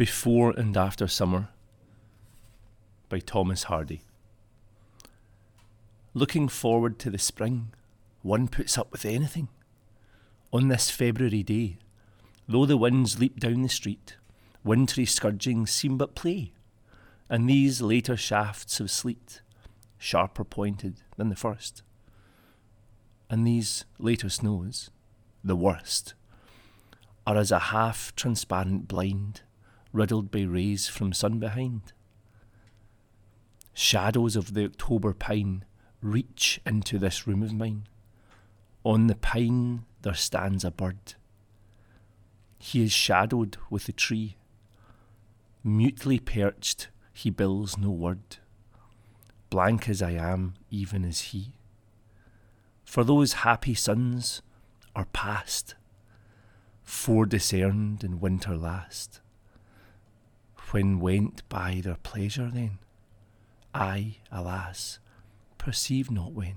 Before and After Summer by Thomas Hardy. Looking forward to the spring, one puts up with anything. On this February day, though the winds leap down the street, wintry scourgings seem but play, and these later shafts of sleet, sharper pointed than the first, and these later snows, the worst, are as a half transparent blind, riddled by rays from sun behind. Shadows of the October pine reach into this room of mine. On the pine there stands a bird. He is shadowed with the tree. Mutely perched, he bills no word. Blank as I am, even as he. For those happy suns are past, forediscerned in winter last. When went by their pleasure then? I, alas, perceive not when.